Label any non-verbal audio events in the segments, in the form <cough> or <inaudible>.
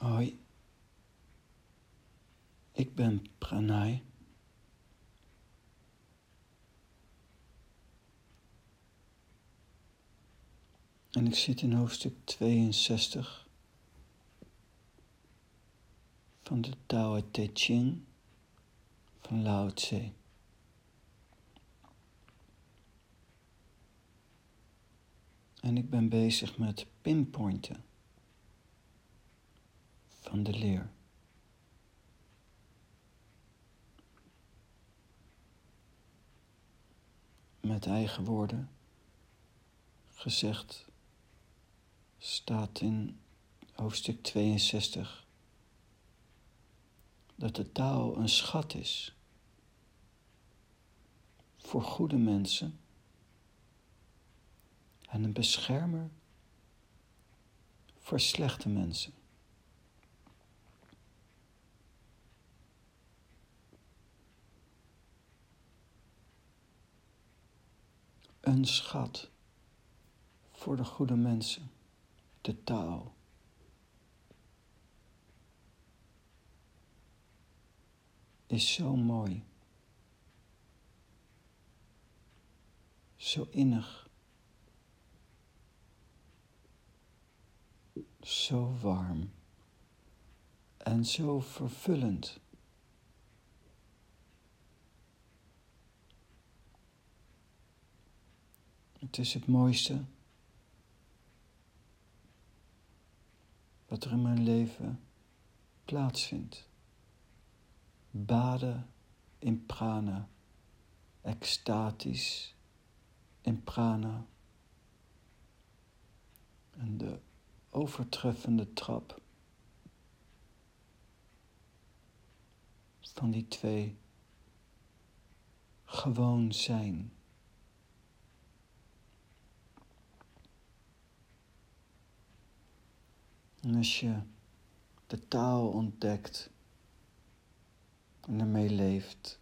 Hoi, ik ben Pranay. En ik zit in hoofdstuk 62 van de Tao Te Ching van Lao Tse. En ik ben bezig met pinpointen van de leer. Met eigen woorden gezegd staat in hoofdstuk 62 dat de taal een schat is voor goede mensen en een beschermer voor slechte mensen. Een schat voor de goede mensen, de taal. Is zo mooi, zo innig, zo warm en zo vervullend. Het is het mooiste wat er in mijn leven plaatsvindt. Baden in prana, extatisch in prana. En de overtreffende trap van die twee gewoon zijn. En als je de taal ontdekt en ermee leeft,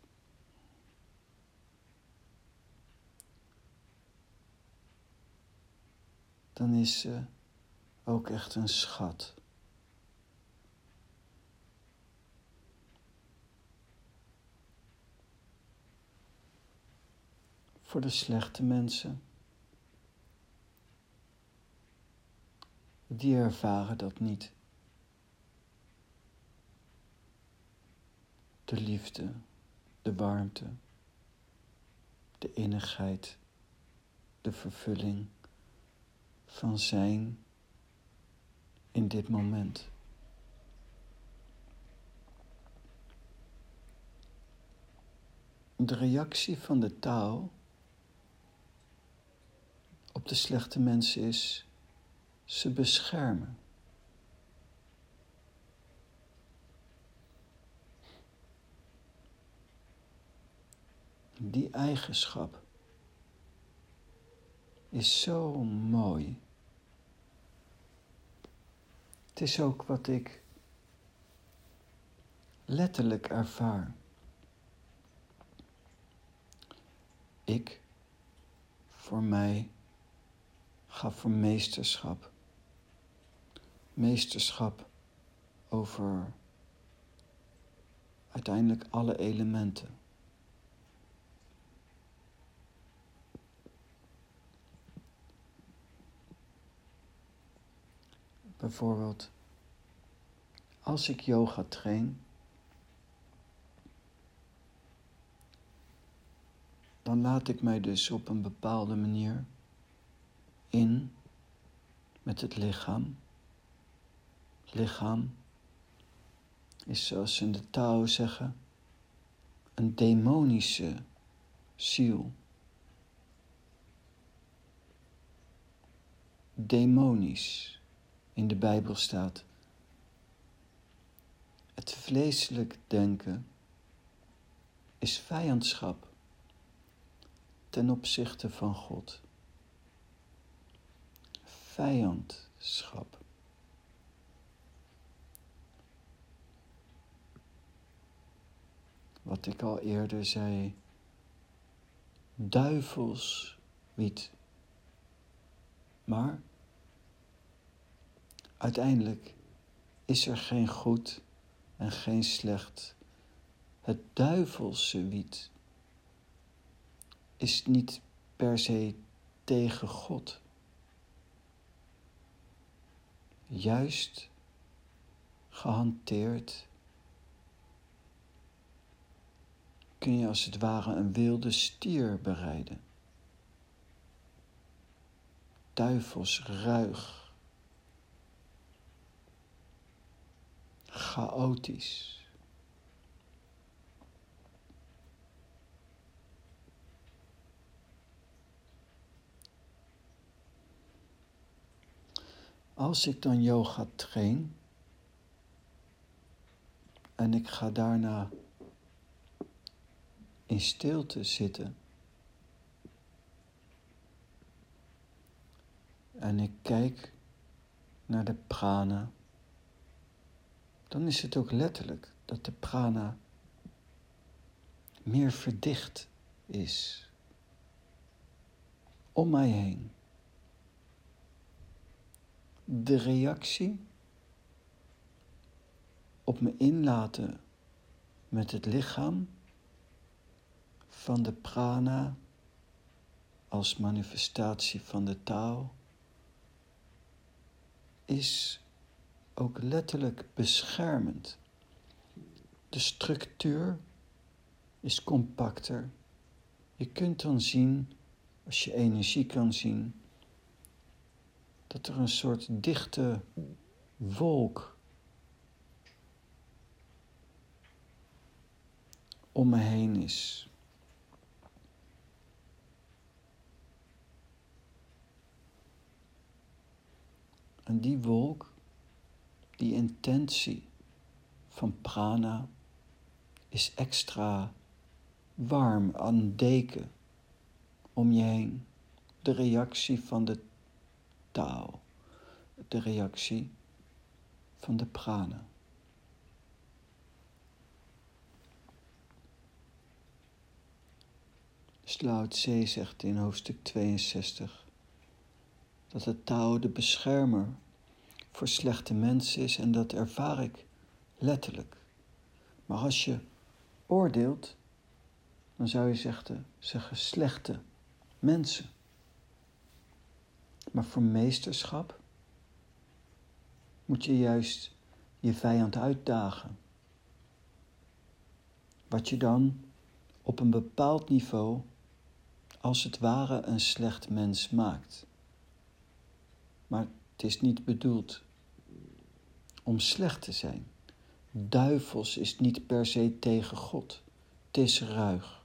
dan is ze ook echt een schat. Voor de slechte mensen. Die ervaren dat niet. De liefde, de warmte, de innigheid, de vervulling van zijn in dit moment. De reactie van de taal op de slechte mensen is ze beschermen. Die eigenschap is zo mooi. Het is ook wat ik letterlijk ervaar. Ik, voor mij, ga voor meesterschap meesterschap over uiteindelijk alle elementen. Bijvoorbeeld, als ik yoga train, dan laat ik mij dus op een bepaalde manier in met het lichaam lichaam is zoals ze in de Tao zeggen, een demonische ziel. Demonisch in de Bijbel staat. Het vleeselijk denken is vijandschap ten opzichte van God. Vijandschap. Wat ik al eerder zei, duivelswiet. Maar uiteindelijk is er geen goed en geen slecht. Het duivelse wiet is niet per se tegen God. Juist gehanteerd kun je als het ware een wilde stier bereiden. Duivels ruig, chaotisch. Als ik dan yoga train en ik ga daarna in stilte zitten. En ik kijk naar de prana, dan is het ook letterlijk dat de prana meer verdicht is. Om mij heen. De reactie op me inlaten met het lichaam van de prana als manifestatie van de taal is ook letterlijk beschermend. De structuur is compacter. Je kunt dan zien, als je energie kan zien, dat er een soort dichte wolk om me heen is. En die wolk, die intentie van prana, is extra warm aan deken om je heen. De reactie van de taal, de reactie van de prana. Slout C zegt in hoofdstuk 62 dat het touw de beschermer voor slechte mensen is en dat ervaar ik letterlijk. Maar als je oordeelt, dan zou je zeggen, zeggen slechte mensen. Maar voor meesterschap moet je juist je vijand uitdagen. Wat je dan op een bepaald niveau als het ware een slecht mens maakt. Maar het is niet bedoeld om slecht te zijn. Duivels is niet per se tegen God. Het is ruig.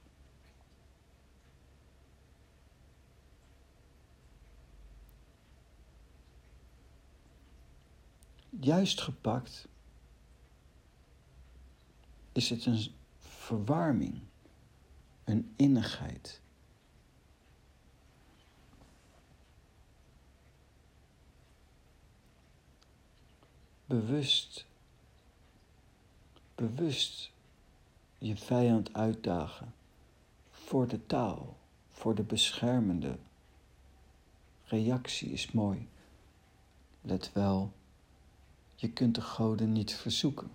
juist gepakt is het een verwarming, een innigheid. Bewust, bewust je vijand uitdagen voor de taal, voor de beschermende reactie is mooi. Let wel je kunt de goden niet verzoeken.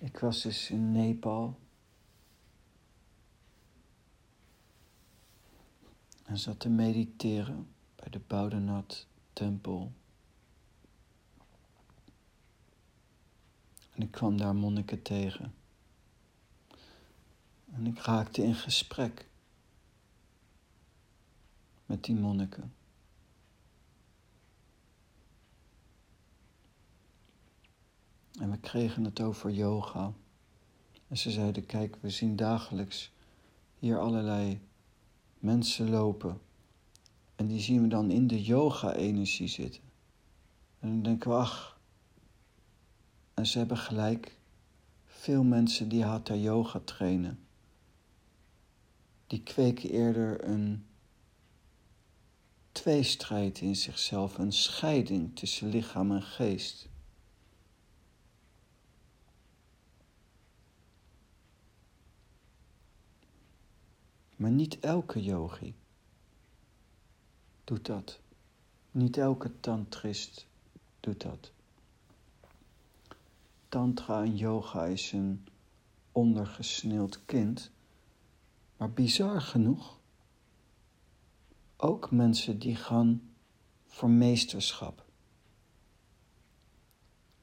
Ik was dus in Nepal. En zat te mediteren bij de Boudenat tempel. En ik kwam daar monniken tegen. En ik raakte in gesprek met die monniken. En we kregen het over yoga. En ze zeiden: Kijk, we zien dagelijks hier allerlei mensen lopen. En die zien we dan in de yoga-energie zitten. En dan denken we: Ach. En ze hebben gelijk. Veel mensen die hatha yoga trainen die kweken eerder een tweestrijd in zichzelf, een scheiding tussen lichaam en geest. Maar niet elke yogi doet dat. Niet elke tantrist doet dat. Tantra en yoga is een ondergesneeld kind, maar bizar genoeg, ook mensen die gaan voor meesterschap.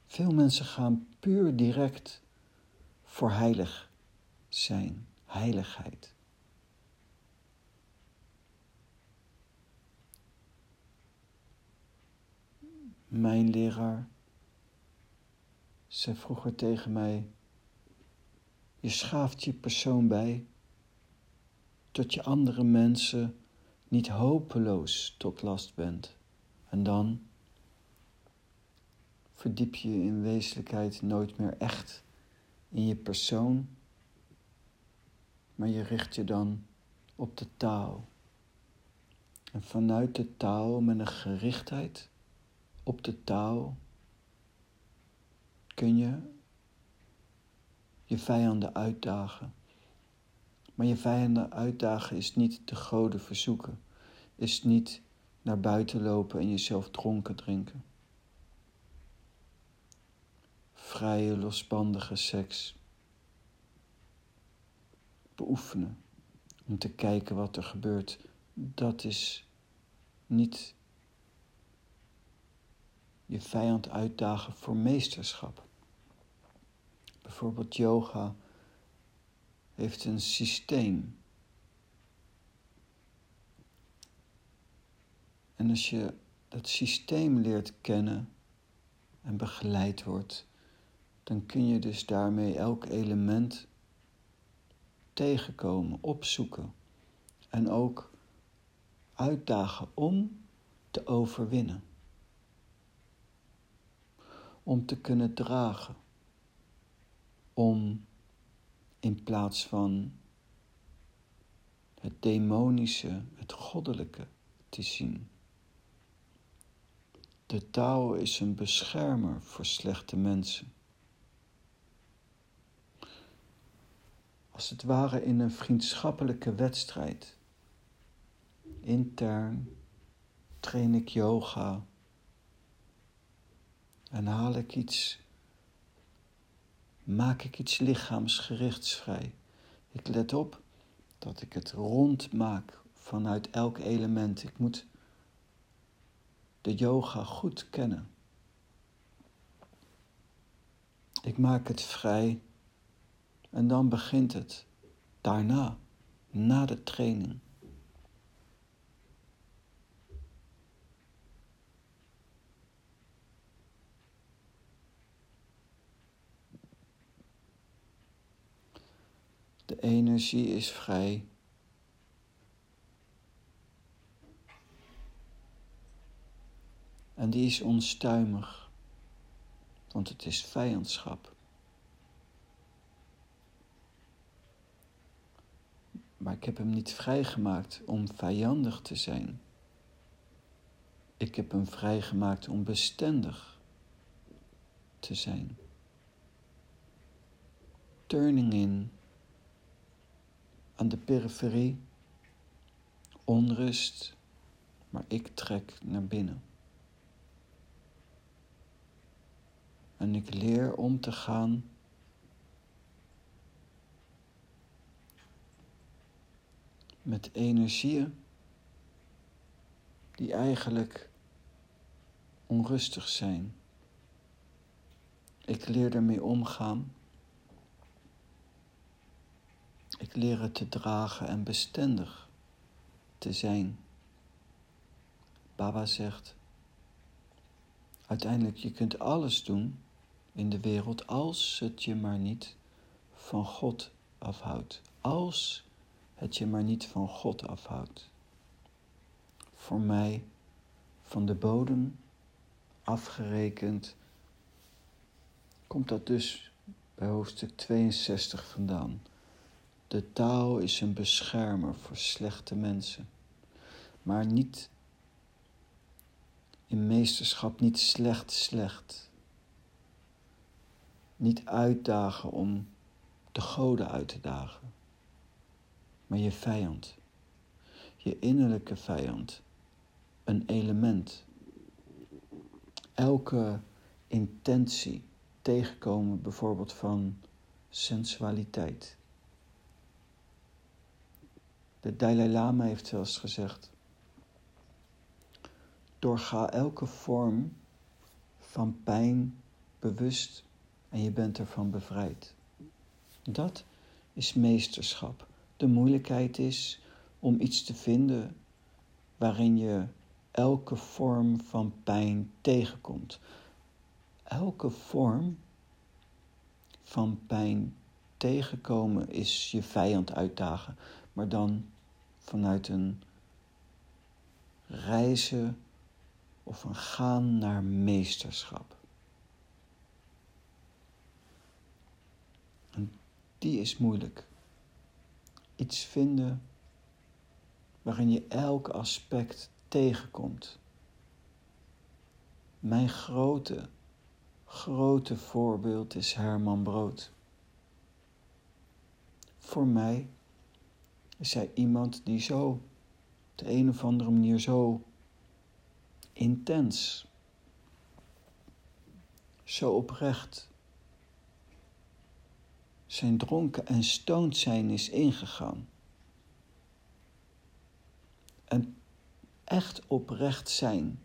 Veel mensen gaan puur direct voor heilig zijn, heiligheid. Mijn leraar zei vroeger tegen mij: Je schaaft je persoon bij tot je andere mensen niet hopeloos tot last bent. En dan verdiep je in wezenlijkheid nooit meer echt in je persoon, maar je richt je dan op de taal. En vanuit de taal met een gerichtheid op de taal kun je je vijanden uitdagen. Maar je vijanden uitdagen is niet de goden verzoeken, is niet naar buiten lopen en jezelf dronken drinken. Vrije, losbandige seks beoefenen om te kijken wat er gebeurt, dat is niet je vijand uitdagen voor meesterschap. Bijvoorbeeld yoga heeft een systeem. En als je dat systeem leert kennen en begeleid wordt, dan kun je dus daarmee elk element tegenkomen, opzoeken en ook uitdagen om te overwinnen. Om te kunnen dragen om in plaats van het demonische, het goddelijke te zien. De taal is een beschermer voor slechte mensen. Als het ware in een vriendschappelijke wedstrijd. Intern train ik yoga en haal ik iets maak ik iets lichaamsgerichtsvrij. Ik let op dat ik het rond maak vanuit elk element. Ik moet de yoga goed kennen. Ik maak het vrij en dan begint het. Daarna, na de training. Energie is vrij. En die is onstuimig, want het is vijandschap. Maar ik heb hem niet vrijgemaakt om vijandig te zijn. Ik heb hem vrijgemaakt om bestendig te zijn. Turning in aan de periferie, onrust, maar ik trek naar binnen. En ik leer om te gaan met energieën die eigenlijk onrustig zijn. Ik leer ermee omgaan Ik leer het te dragen en bestendig te zijn. Baba zegt, uiteindelijk je kunt alles doen in de wereld als het je maar niet van God afhoudt. Als het je maar niet van God afhoudt. Voor mij van de bodem afgerekend komt dat dus bij hoofdstuk 62 vandaan. De taal is een beschermer voor slechte mensen, maar niet in meesterschap, niet slecht slecht. Niet uitdagen om de goden uit te dagen. maar je vijand. Je innerlijke vijand. Een element. Elke intentie tegenkomen, bijvoorbeeld van sensualiteit. De Dalai Lama heeft zelfs gezegd: doorga elke vorm van pijn bewust en je bent ervan bevrijd. Dat is meesterschap. De moeilijkheid is om iets te vinden waarin je elke vorm van pijn tegenkomt. Elke vorm van pijn tegenkomen is je vijand uitdagen, maar dan vanuit een reizen of een gaan naar meesterschap. En die is moeilijk. Iets vinden waarin je elk aspect tegenkomt. Mijn grote, grote voorbeeld is Herman Brood. Voor mij is hij iemand die zo, op de een of andere manier zo intens, zo oprecht, zijn dronken en stoned zijn is ingegaan. En echt oprecht zijn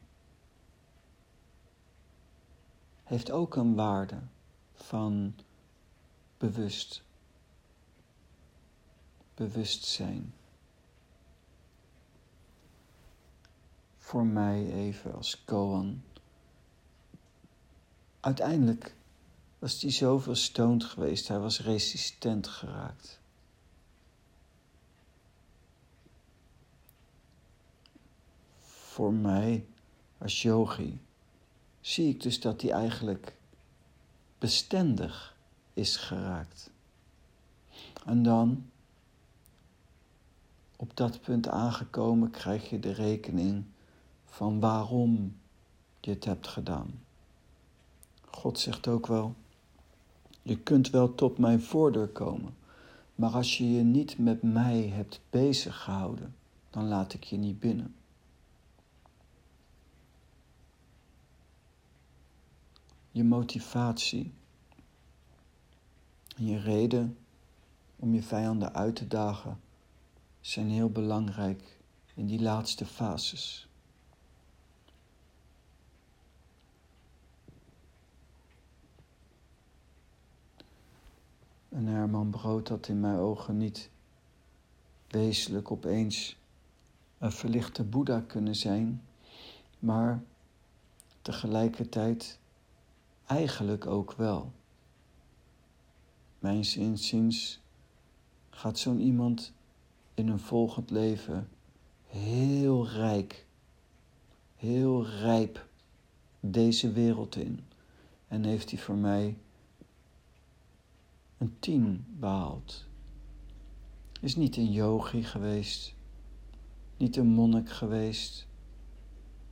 heeft ook een waarde van bewust. Bewustzijn. Voor mij even als Koan. Uiteindelijk was hij zoveel stoned geweest, hij was resistent geraakt. Voor mij als yogi zie ik dus dat hij eigenlijk bestendig is geraakt. En dan, op dat punt aangekomen, krijg je de rekening van waarom je het hebt gedaan. God zegt ook wel, je kunt wel tot mijn voordeur komen, maar als je je niet met mij hebt bezig gehouden, dan laat ik je niet binnen. Je motivatie en je reden om je vijanden uit te dagen zijn heel belangrijk in die laatste fases. En Herman Brood had in mijn ogen niet wezenlijk opeens een verlichte Boeddha kunnen zijn, maar tegelijkertijd eigenlijk ook wel. Mijn inziens gaat zo'n iemand in een volgend leven heel rijk, heel rijp deze wereld in. En heeft hij voor mij een tien behaald. Is niet een yogi geweest, niet een monnik geweest,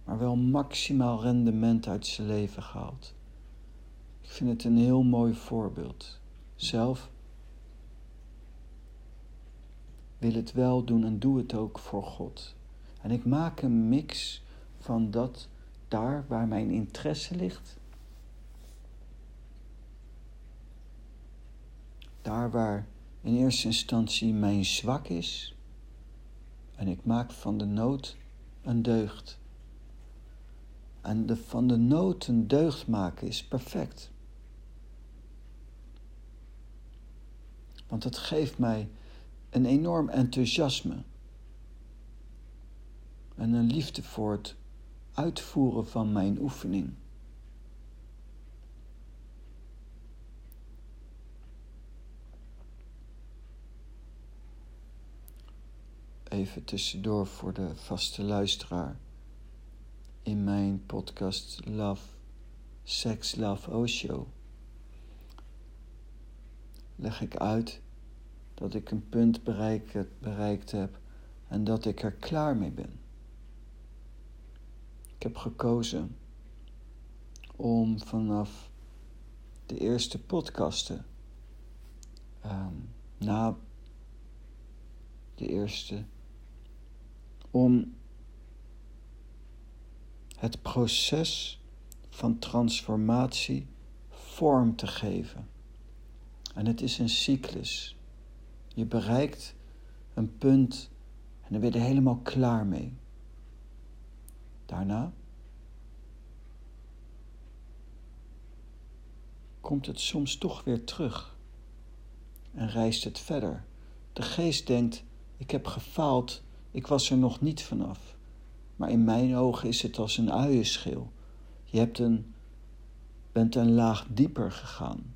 maar wel maximaal rendement uit zijn leven gehaald. Ik vind het een heel mooi voorbeeld. Zelf wil het wel doen en doe het ook voor God. En ik maak een mix van dat daar waar mijn interesse ligt Daar waar in eerste instantie mijn zwak is. En ik maak van de nood een deugd. En de, van de nood een deugd maken is perfect. Want het geeft mij een enorm enthousiasme. En een liefde voor het uitvoeren van mijn oefening. even tussendoor voor de vaste luisteraar. In mijn podcast Love, Sex, Love, Osho leg ik uit dat ik een punt bereikt, heb en dat ik er klaar mee ben. Ik heb gekozen om vanaf de eerste podcasten um, na de eerste om het proces van transformatie vorm te geven. En het is een cyclus. Je bereikt een punt en dan ben je er helemaal klaar mee. Daarna komt het soms toch weer terug en reist het verder. De geest denkt: ik heb gefaald, ik was er nog niet vanaf. Maar in mijn ogen is het als een uienschil. Je hebt een, bent een laag dieper gegaan.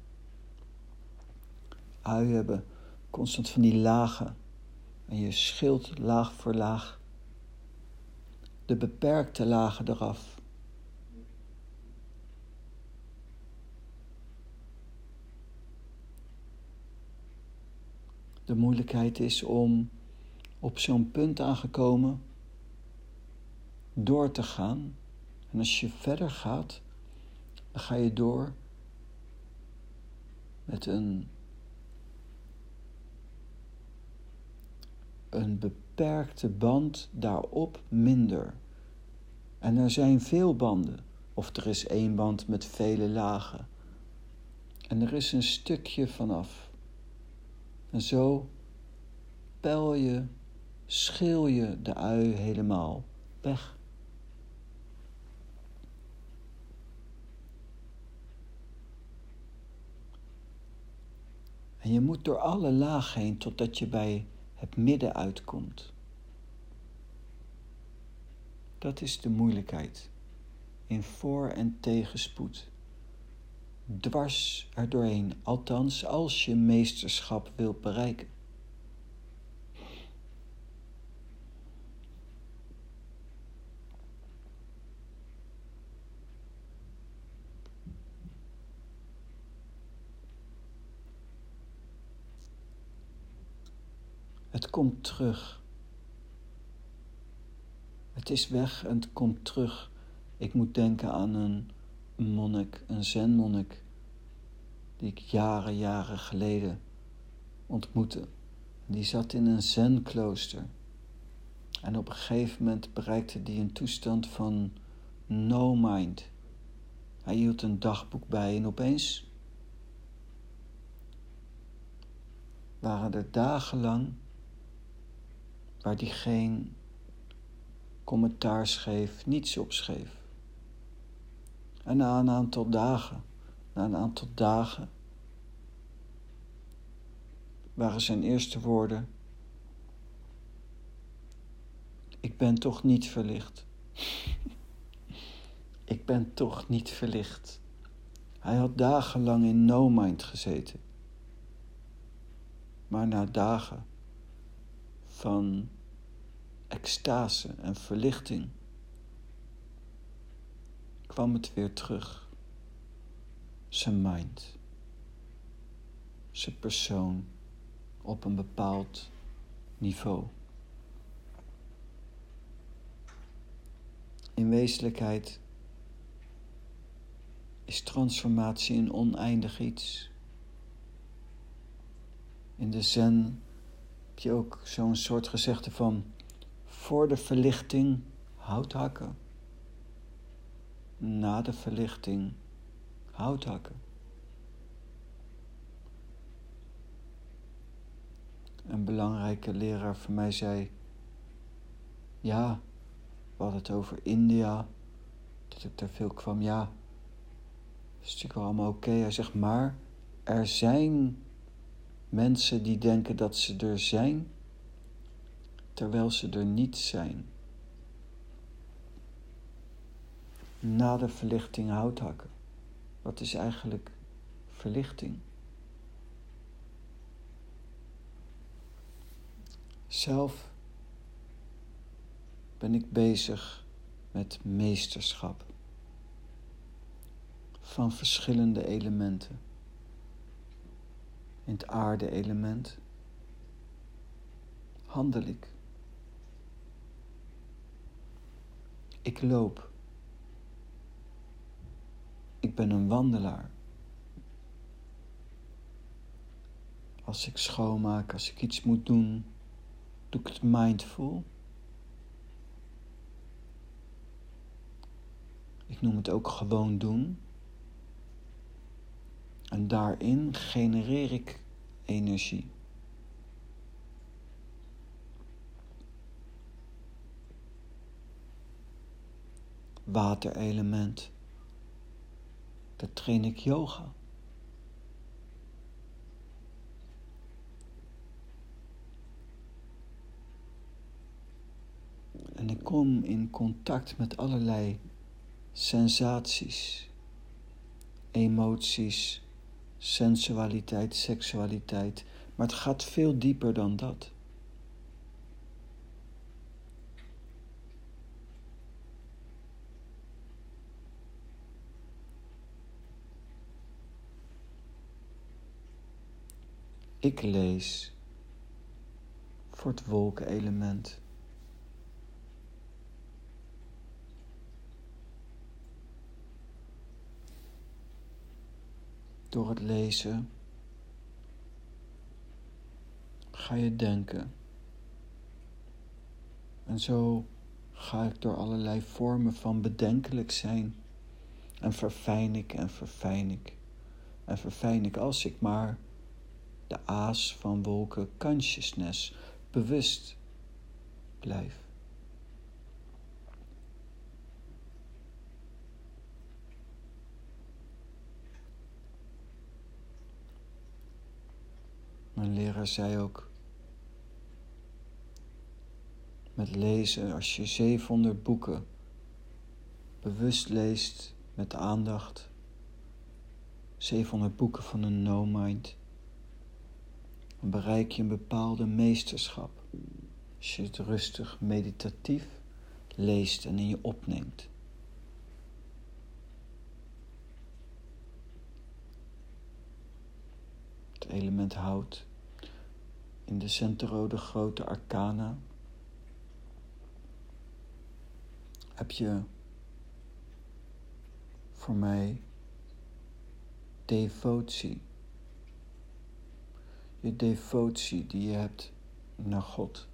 Uien hebben constant van die lagen. En je schilt laag voor laag de beperkte lagen eraf. De moeilijkheid is om op zo'n punt aangekomen door te gaan. En als je verder gaat, dan ga je door met een, een beperkte band, daarop minder. En er zijn veel banden, of er is één band met vele lagen. En er is een stukje vanaf. En zo pel je, schil je de ui helemaal weg. En je moet door alle lagen heen totdat je bij het midden uitkomt. Dat is de moeilijkheid in voor- en tegenspoed. Dwars er doorheen, althans als je meesterschap wilt bereiken. Het komt terug. Het is weg en het komt terug. Ik moet denken aan een monnik, een zenmonnik, die ik jaren, jaren geleden ontmoette. Die zat in een zenklooster. En op een gegeven moment bereikte hij een toestand van no mind. Hij hield een dagboek bij en opeens waren er dagenlang waar hij geen commentaar schreef, niets opschreef. En na een aantal dagen, na een aantal dagen, waren zijn eerste woorden: Ik ben toch niet verlicht. <laughs> Ik ben toch niet verlicht. Hij had dagenlang in no mind gezeten. Maar na dagen van extase en verlichting kwam het weer terug. Zijn mind, zijn persoon op een bepaald niveau. In wezenlijkheid is transformatie een oneindig iets. In de zen heb je ook zo'n soort gezegde van voor de verlichting hout hakken. Na de verlichting hout hakken. Een belangrijke leraar van mij zei: Ja, we hadden het over India, dat ik daar veel kwam. Ja, dat is natuurlijk wel allemaal oké. Hij zegt: Maar er zijn mensen die denken dat ze er zijn terwijl ze er niet zijn. Na de verlichting hout hakken. Wat is eigenlijk verlichting? Zelf ben ik bezig met meesterschap van verschillende elementen. In het aarde-element handel ik. Ik loop. Ik ben een wandelaar. Als ik schoonmaak, als ik iets moet doen, doe ik het mindful. Ik noem het ook gewoon doen. En daarin genereer ik energie. Waterelement. Daar train ik yoga. En ik kom in contact met allerlei sensaties, emoties, sensualiteit, seksualiteit. Maar het gaat veel dieper dan dat. Ik lees voor het wolkenelement. Door het lezen ga je denken. En zo ga ik door allerlei vormen van bedenkelijk zijn. En verfijn ik en verfijn ik. En verfijn ik als ik maar de aas van wolken consciousness bewust blijf. Mijn leraar zei ook, met lezen, als je 700 boeken bewust leest met aandacht, 700 boeken van een no-mind, bereik je een bepaalde meesterschap. Als je het rustig meditatief leest en in je opneemt. Het element hout in de centrode grote arcana heb je voor mij devotie je devotie die je hebt naar God.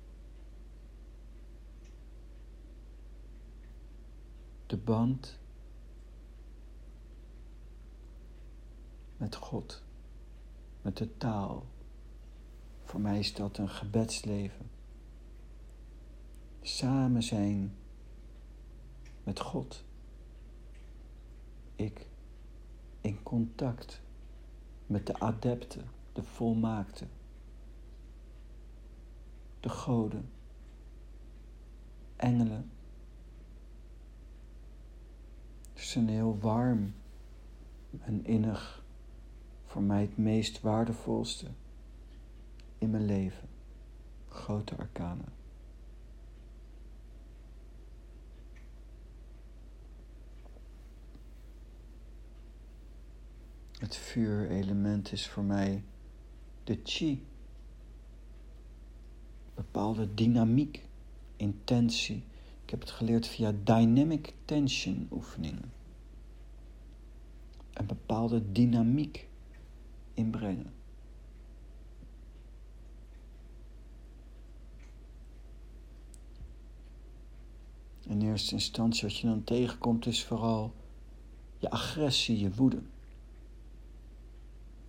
De band met God, met de taal. Voor mij is dat een gebedsleven. Samen zijn met God. Ik in contact met de adepten de volmaakte, de goden, engelen. Het een heel warm en innig, voor mij het meest waardevolste in mijn leven. Grote arcana. Het vuurelement is voor mij de chi. Bepaalde dynamiek, intentie. Ik heb het geleerd via dynamic tension oefeningen. Een bepaalde dynamiek inbrengen. In eerste instantie wat je dan tegenkomt is vooral je agressie, je woede.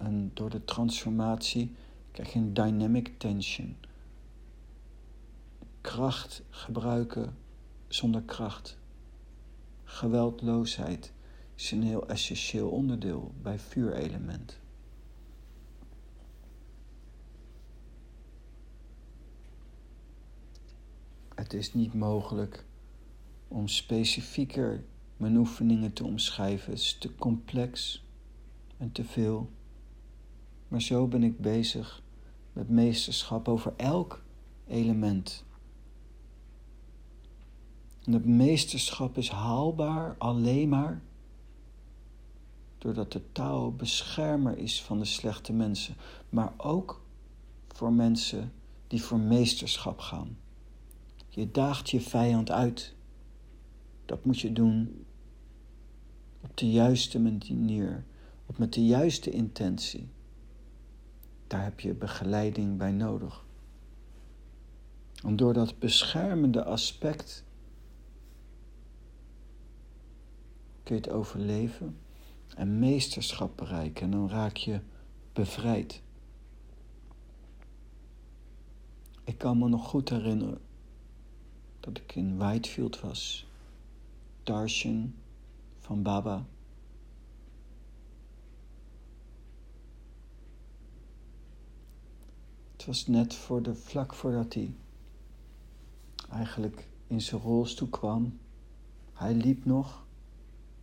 En door de transformatie krijg je een dynamic tension. Kracht gebruiken zonder kracht. Geweldloosheid is een heel essentieel onderdeel bij vuurelement. Het is niet mogelijk om specifieker mijn oefeningen te omschrijven. Het is te complex en te veel. Maar zo ben ik bezig met meesterschap over elk element. En dat meesterschap is haalbaar alleen maar doordat de taal beschermer is van de slechte mensen, maar ook voor mensen die voor meesterschap gaan. Je daagt je vijand uit. Dat moet je doen op de juiste manier, op met de juiste intentie. Daar heb je begeleiding bij nodig. En door dat beschermende aspect kun je het overleven en meesterschap bereiken. En dan raak je bevrijd. Ik kan me nog goed herinneren dat ik in Whitefield was. Darshan van Baba. Het was net voor de, vlak voordat hij eigenlijk in zijn rolstoel kwam. Hij liep nog,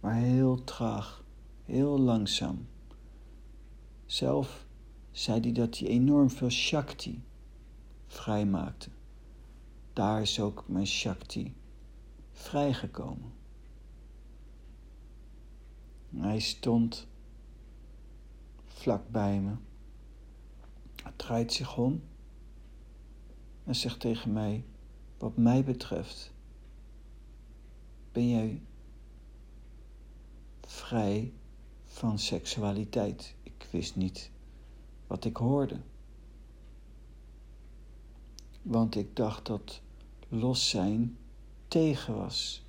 maar heel traag, heel langzaam. Zelf zei hij dat hij enorm veel Shakti vrijmaakte. Daar is ook mijn Shakti vrijgekomen. Hij stond vlak bij me. Draait zich om en zegt tegen mij: Wat mij betreft, ben jij vrij van seksualiteit. Ik wist niet wat ik hoorde. Want ik dacht dat los zijn tegen was.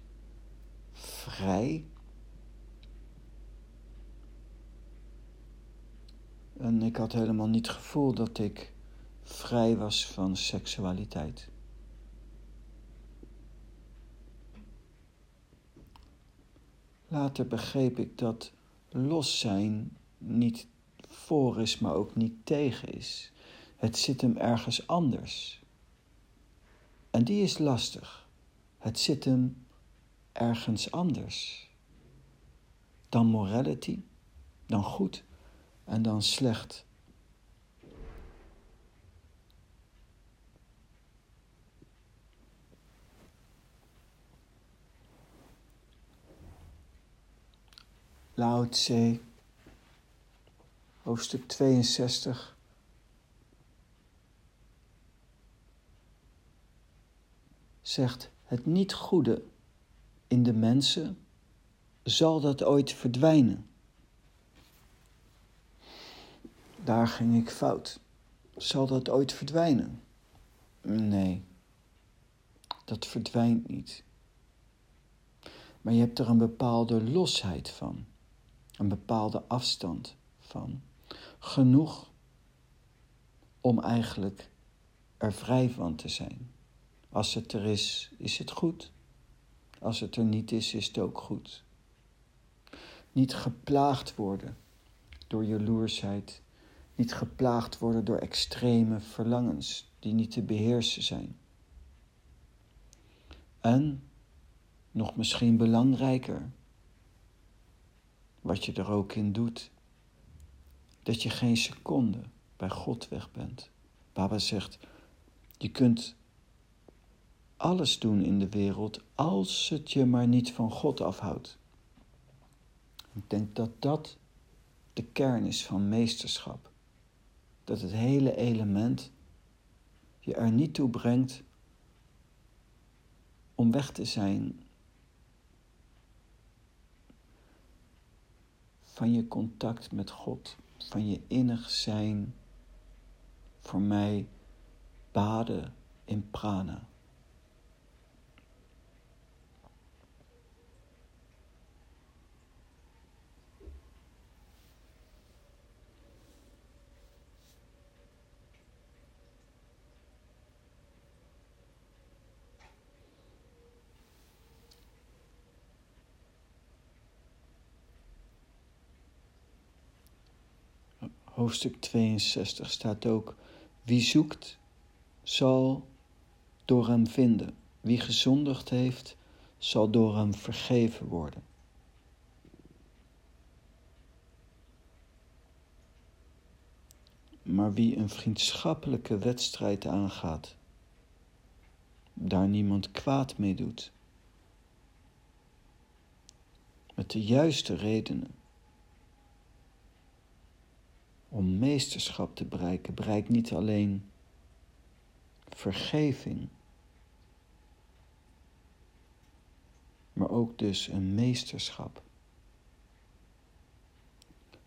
Vrij? En ik had helemaal niet het gevoel dat ik vrij was van seksualiteit. Later begreep ik dat los zijn niet voor is, maar ook niet tegen is. Het zit hem ergens anders. En die is lastig. Het zit hem ergens anders. Dan morality, dan goed en dan slecht. Lao Tse, hoofdstuk 62. Zegt het niet goede in de mensen, zal dat ooit verdwijnen. Daar ging ik fout. Zal dat ooit verdwijnen? Nee, dat verdwijnt niet. Maar je hebt er een bepaalde losheid van, een bepaalde afstand van. Genoeg om eigenlijk er vrij van te zijn. Als het er is, is het goed. Als het er niet is, is het ook goed. Niet geplaagd worden door jaloersheid niet geplaagd worden door extreme verlangens die niet te beheersen zijn. En, nog misschien belangrijker, wat je er ook in doet, dat je geen seconde bij God weg bent. Baba zegt, je kunt alles doen in de wereld als het je maar niet van God afhoudt. Ik denk dat dat de kern is van meesterschap dat het hele element je er niet toe brengt om weg te zijn van je contact met God, van je innig zijn, voor mij baden in prana. Hoofdstuk 62 staat ook: Wie zoekt, zal door hem vinden. Wie gezondigd heeft, zal door hem vergeven worden. Maar wie een vriendschappelijke wedstrijd aangaat, daar niemand kwaad mee doet, met de juiste redenen, om meesterschap te bereiken, bereik niet alleen vergeving, maar ook dus een meesterschap.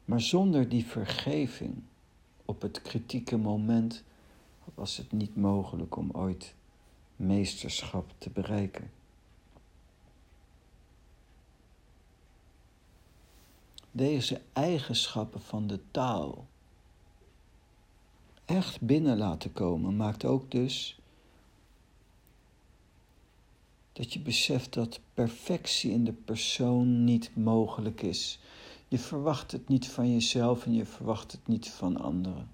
Maar zonder die vergeving op het kritieke moment was het niet mogelijk om ooit meesterschap te bereiken. Deze eigenschappen van de taal echt binnen laten komen maakt ook dus dat je beseft dat perfectie in de persoon niet mogelijk is. Je verwacht het niet van jezelf en je verwacht het niet van anderen.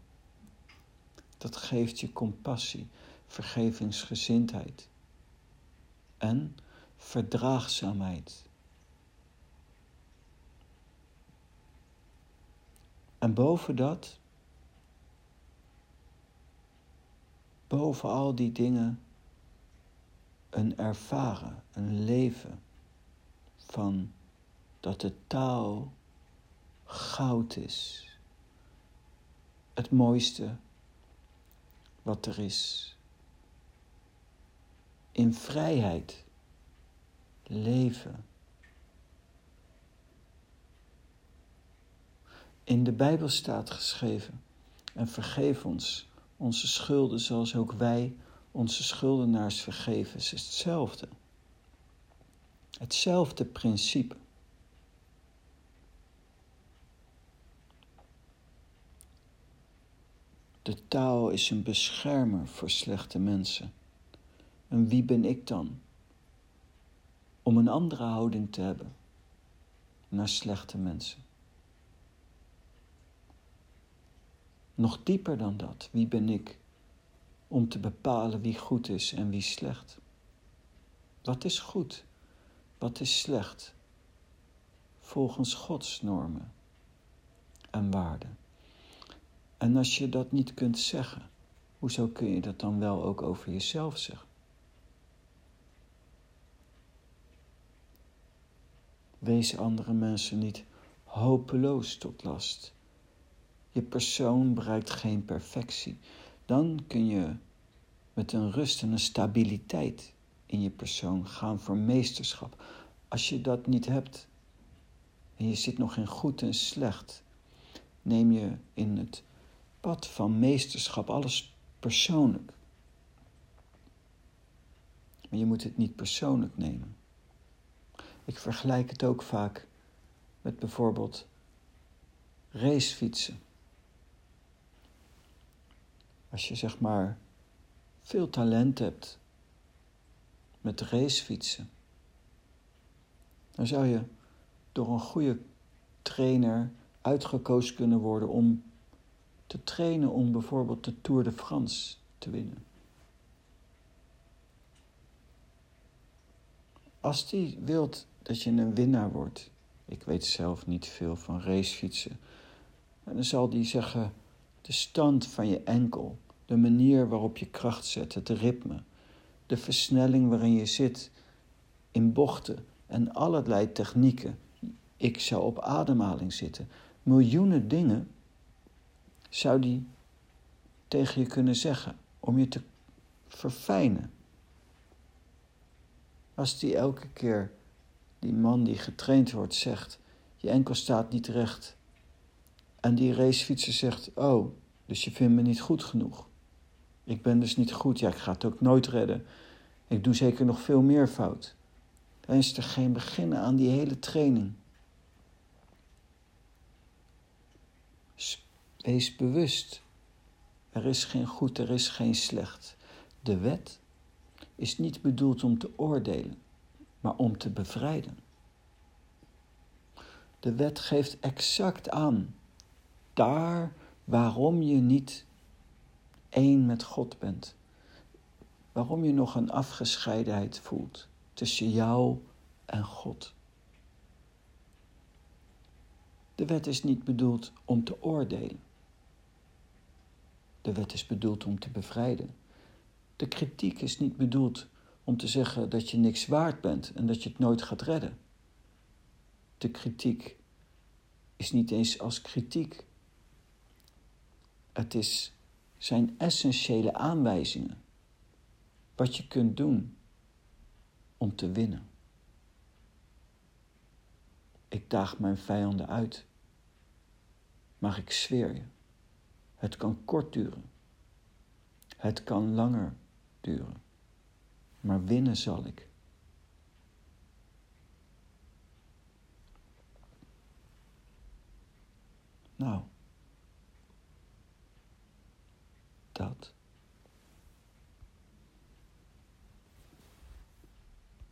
Dat geeft je compassie, vergevingsgezindheid en verdraagzaamheid. En boven dat, boven al die dingen, een ervaren, een leven van dat de taal goud is. Het mooiste wat er is. In vrijheid leven. In de Bijbel staat geschreven: En vergeef ons onze schulden zoals ook wij onze schuldenaars vergeven. Is hetzelfde. Hetzelfde principe. De taal is een beschermer voor slechte mensen. En wie ben ik dan om een andere houding te hebben naar slechte mensen? Nog dieper dan dat, wie ben ik om te bepalen wie goed is en wie slecht? Wat is goed? Wat is slecht? Volgens Gods normen en waarden. En als je dat niet kunt zeggen, hoezo kun je dat dan wel ook over jezelf zeggen? Wees andere mensen niet hopeloos tot last. Je persoon bereikt geen perfectie. Dan kun je met een rust en een stabiliteit in je persoon gaan voor meesterschap. Als je dat niet hebt en je zit nog in goed en slecht, neem je in het pad van meesterschap alles persoonlijk. Maar je moet het niet persoonlijk nemen. Ik vergelijk het ook vaak met bijvoorbeeld racefietsen. Als je zeg maar veel talent hebt met racefietsen, dan zou je door een goede trainer uitgekozen kunnen worden om te trainen om bijvoorbeeld de Tour de France te winnen. Als die wilt dat je een winnaar wordt, ik weet zelf niet veel van racefietsen, dan zal die zeggen de stand van je enkel, de manier waarop je kracht zet, het ritme, de versnelling waarin je zit in bochten en allerlei technieken. Ik zou op ademhaling zitten. Miljoenen dingen zou die tegen je kunnen zeggen om je te verfijnen. Als die elke keer, die man die getraind wordt, zegt: Je enkel staat niet recht. En die racefietser zegt: Oh, dus je vindt me niet goed genoeg. Ik ben dus niet goed. Ja, ik ga het ook nooit redden. Ik doe zeker nog veel meer fout. Dan is er geen begin aan die hele training. Wees bewust. Er is geen goed, er is geen slecht. De wet is niet bedoeld om te oordelen, maar om te bevrijden. De wet geeft exact aan daar waarom je niet één met God bent. Waarom je nog een afgescheidenheid voelt tussen jou en God. De wet is niet bedoeld om te oordelen. De wet is bedoeld om te bevrijden. De kritiek is niet bedoeld om te zeggen dat je niks waard bent en dat je het nooit gaat redden. De kritiek is niet eens als kritiek. Het is zijn essentiële aanwijzingen. Wat je kunt doen om te winnen. Ik daag mijn vijanden uit. Maar ik zweer je, het kan kort duren. Het kan langer duren. maar winnen zal ik. Nou, out.